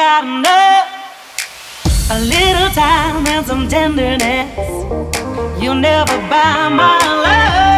got enough. A little time and some tenderness. You'll never buy my love.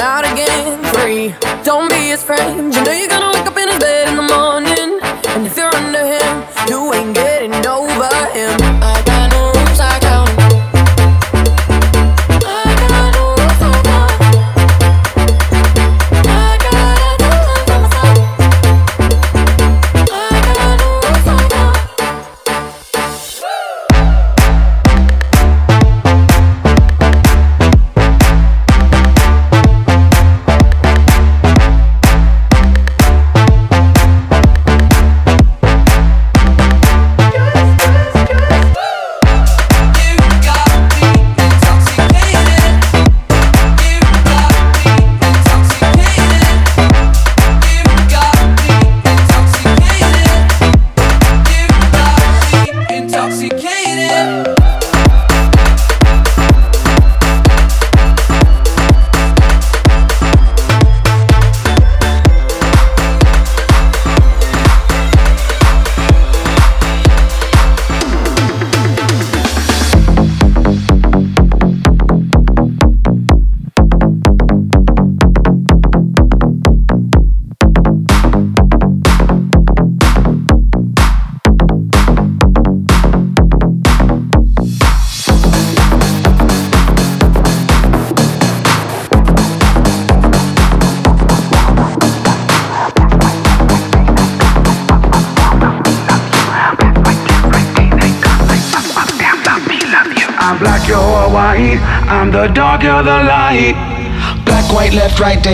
out again free. Don't be his friend. You know you're gonna wake up in his bed in the morning. And if you're under him, you ain't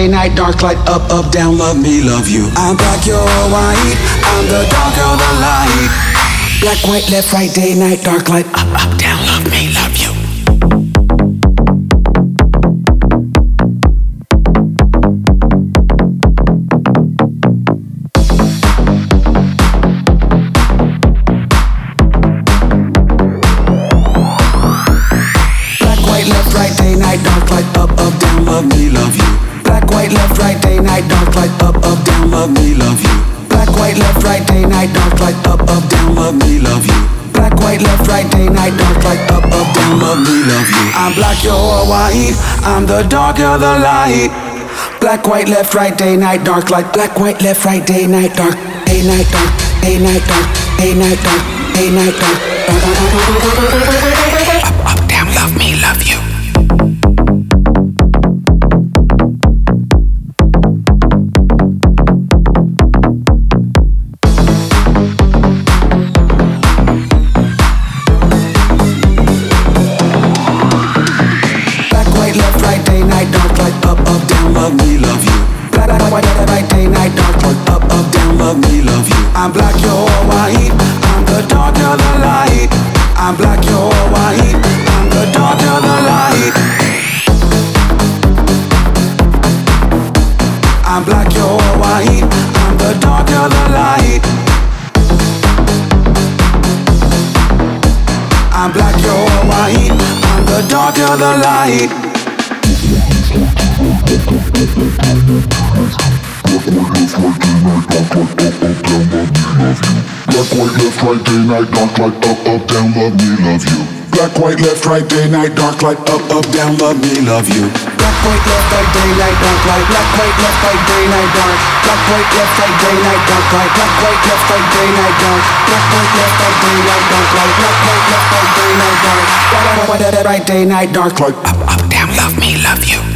day, night, dark, light, up, up, down, love me, love you. I'm black, you're white. I'm the dark, you're the light. Black, white, left, right, day, night, dark, light, up, up, down, The dark, you're the light. Black, white, left, right, day, night, dark, like up up down but we love you I'm black your Hawaii I'm the dark yo the light. Black, white, left, right, day, night, dark. Like black white left right day, night, dark. Day, night, dark. Day, night, dark. Day, night, dark. White, left, right, day, night, dark light, up, up, down, love me, love you. Black, white, left, right, day, night, dark light, up, up, down, love me, love you. black, white, left, right, day, night, dark. Black, white, left, right, day, night, dark black, white, left, right, day, night, dark. Black, white, left, right, day, night, dark black, white, left, right, day, night, dark. Black, white, left, right, day, night, dark light, up, up, down, love me, love you.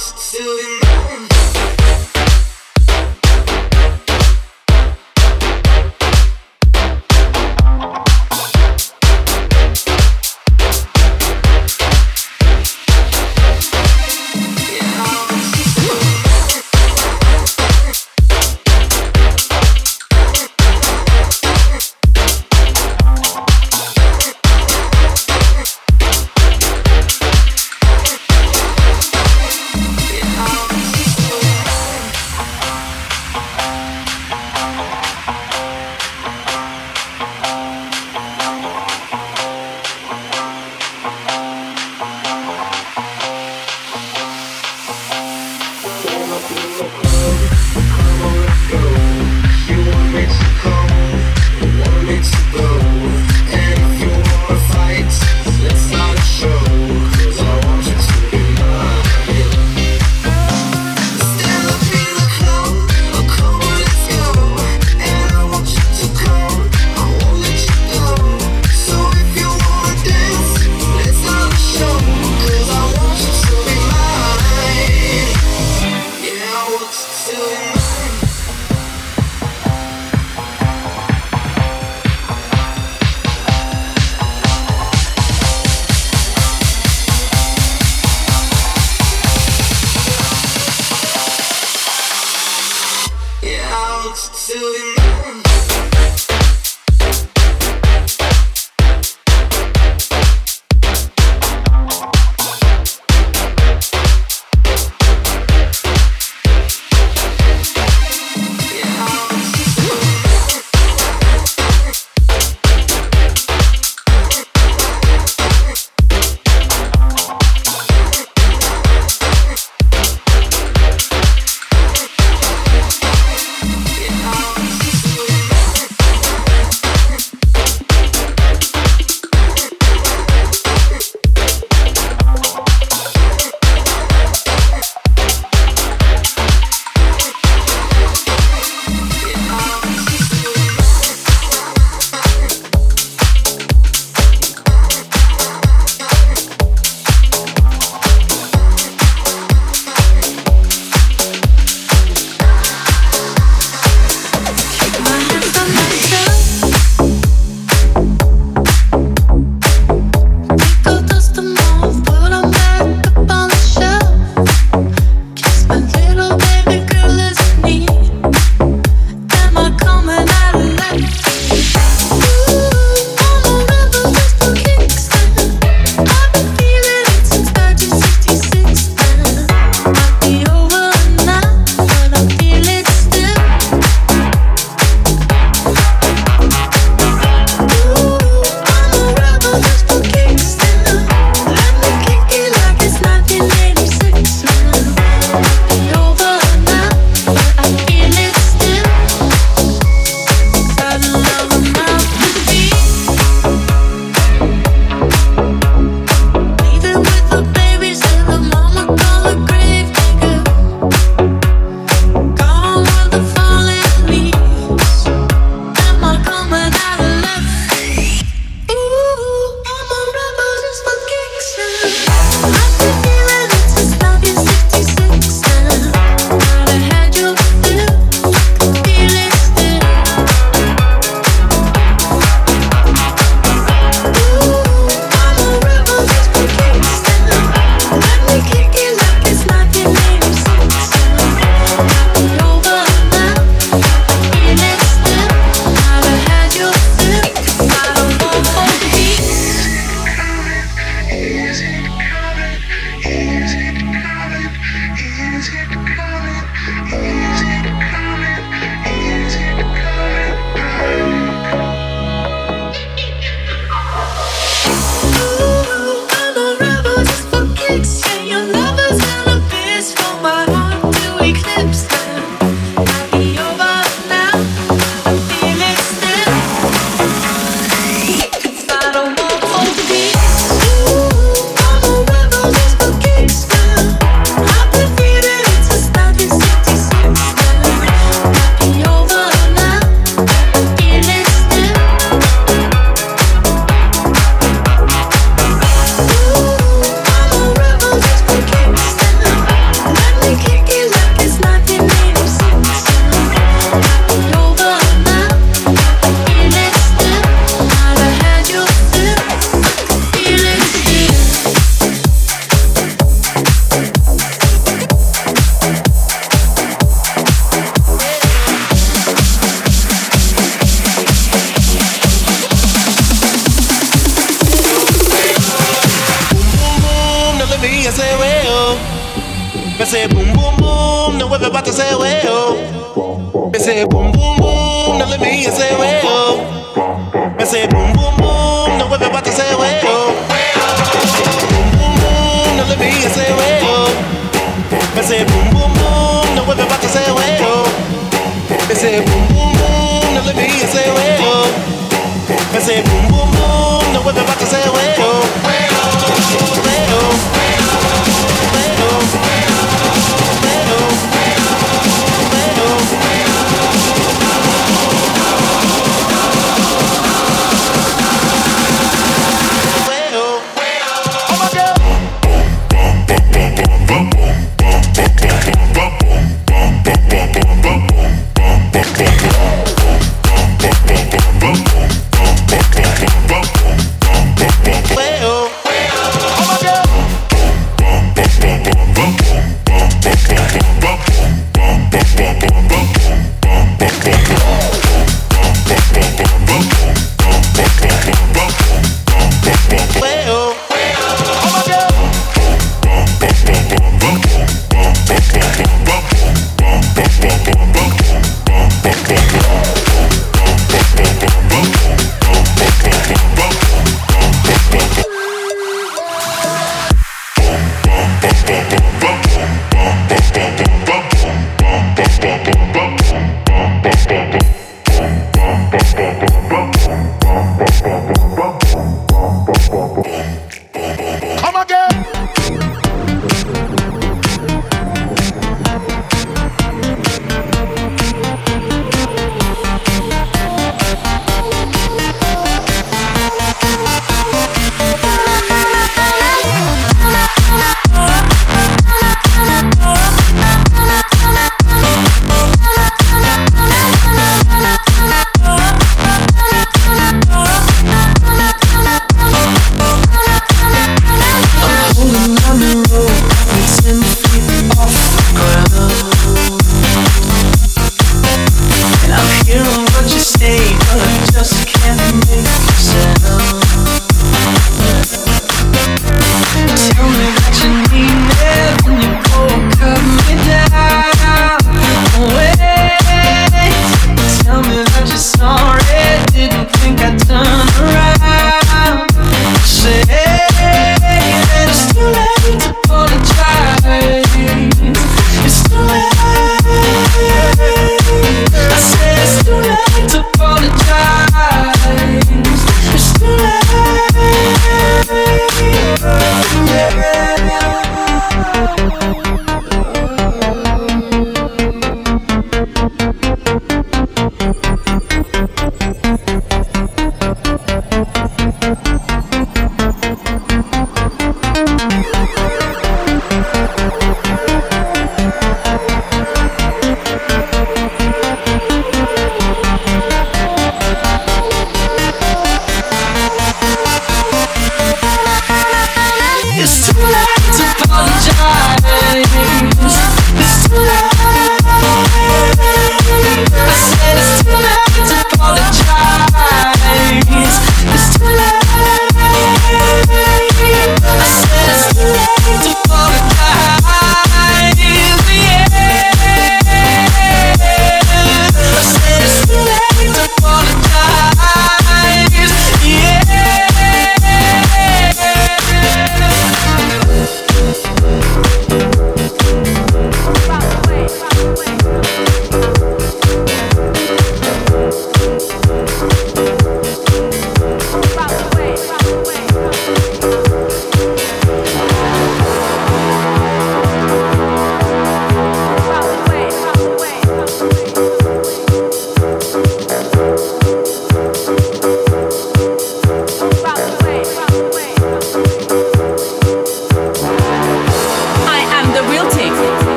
Out.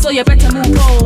So you better move on.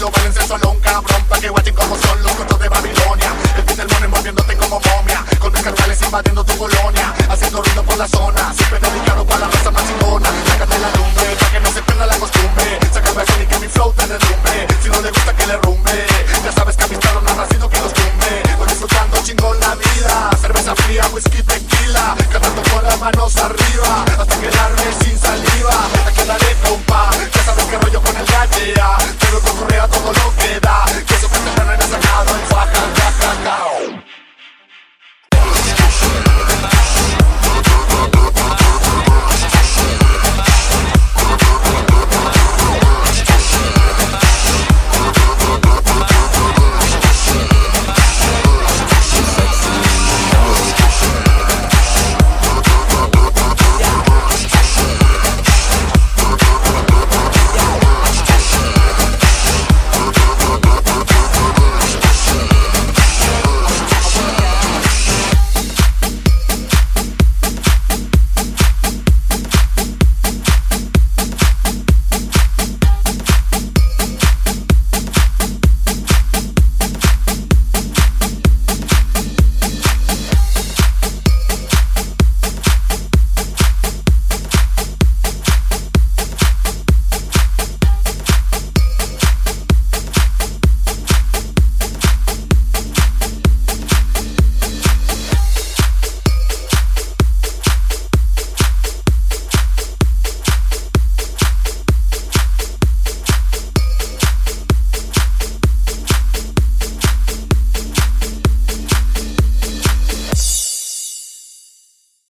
Lo valen solo un cabrón